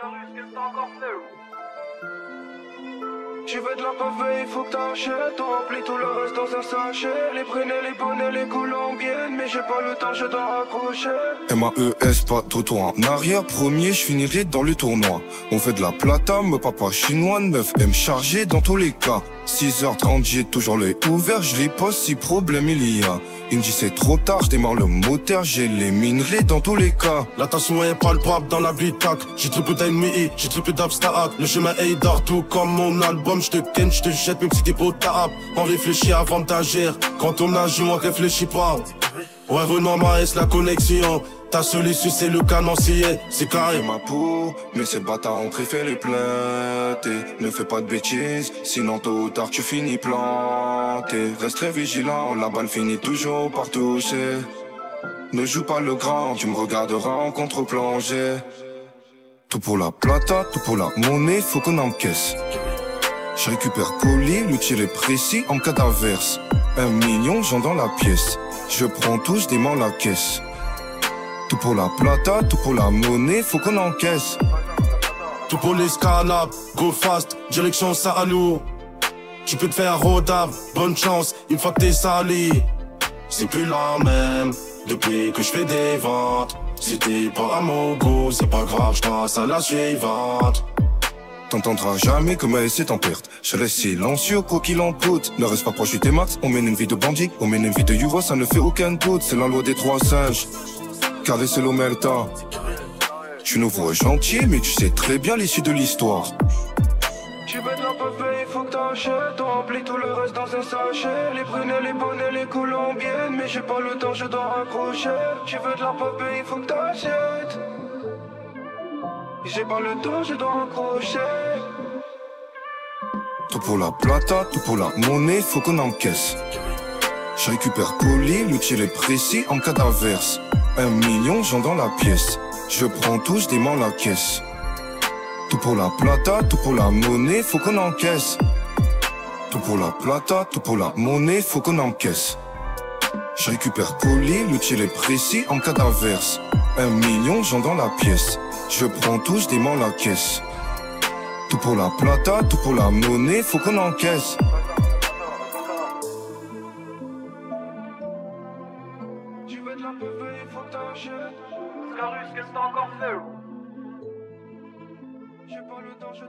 colors can talk off blue. Tu veux de la pavée, il faut que t'achètes. On remplit tout le reste dans un sachet. Les prenez, les bonnets, les colombiennes. Mais j'ai pas le temps, je dois raccrocher. M-A-E-S, pas tout en arrière. Premier, je finirai dans le tournoi. On fait de la plata, me papa chinois, 9M chargé dans tous les cas. 6h30, j'ai toujours l'œil ouvert, je les pose si problème il y a. Il me dit c'est trop tard, je démarre le moteur, j'ai les minerais dans tous les cas. La tension est palpable dans la tac J'ai triple d'ennemis, j'ai triple d'abstack. Le chemin est d'art, tout comme mon album. Je te ken, je te jette, même si t'es potable. On réfléchit avant d'agir. Quand on agit, on réfléchit pas. Ouais, Renan Maes, la connexion. Ta solution c'est le canoncier, c'est carré. ma peau, mais ces bâtards ont préféré les plaintes. Ne fais pas de bêtises, sinon tôt ou tard tu finis planté. Reste très vigilant, la balle finit toujours par toucher. Ne joue pas le grand, tu me regarderas en contre-plongée. Tout pour la plata, tout pour la monnaie, faut qu'on encaisse. Je récupère colis, l'utile est précis en cas d'averse. Un million, j'en dans la pièce. Je prends tout, je dément la caisse. Tout pour la plata, tout pour la monnaie, faut qu'on encaisse. Tout pour les scalab, go fast, direction nous Tu peux te faire rodable, bonne chance, une fois que t'es salé. C'est plus la même, depuis que je fais des ventes. Si t'es pas à mon goût, c'est pas grave, je passe à la suivante. T'entendras jamais que ma est en perte. Je reste silencieux, quoi qu'il en coûte. Ne reste pas proche du max, on mène une vie de bandit, on mène une vie de Yuva, ça ne fait aucun doute. C'est la loi des trois singes caresser l'omerta. Tu nous vois gentil, mais tu sais très bien l'issue de l'histoire. Tu veux de la il faut que t'achètes. On remplit tout le reste dans un sachet. Les brunets, les bonnets, les colombiennes. Mais j'ai pas le temps, je dois raccrocher. Tu veux de la il faut que t'achètes. J'ai pas le temps, je dois raccrocher. Tout pour la plata, tout pour la monnaie, faut qu'on encaisse. Je récupère colis, l'utile est précis en cas d'averse. Un million, j'en dans la pièce. Je prends tout, je dément la caisse. Tout pour la plata, tout pour la monnaie, faut qu'on encaisse. Tout pour la plata, tout pour la monnaie, faut qu'on encaisse. Je récupère colis, l'utile est précis en cas d'averse. Un million, j'en dans la pièce. Je prends tout, je dément la caisse. Tout pour la plata, tout pour la monnaie, faut qu'on encaisse. J'ai pas le temps, je.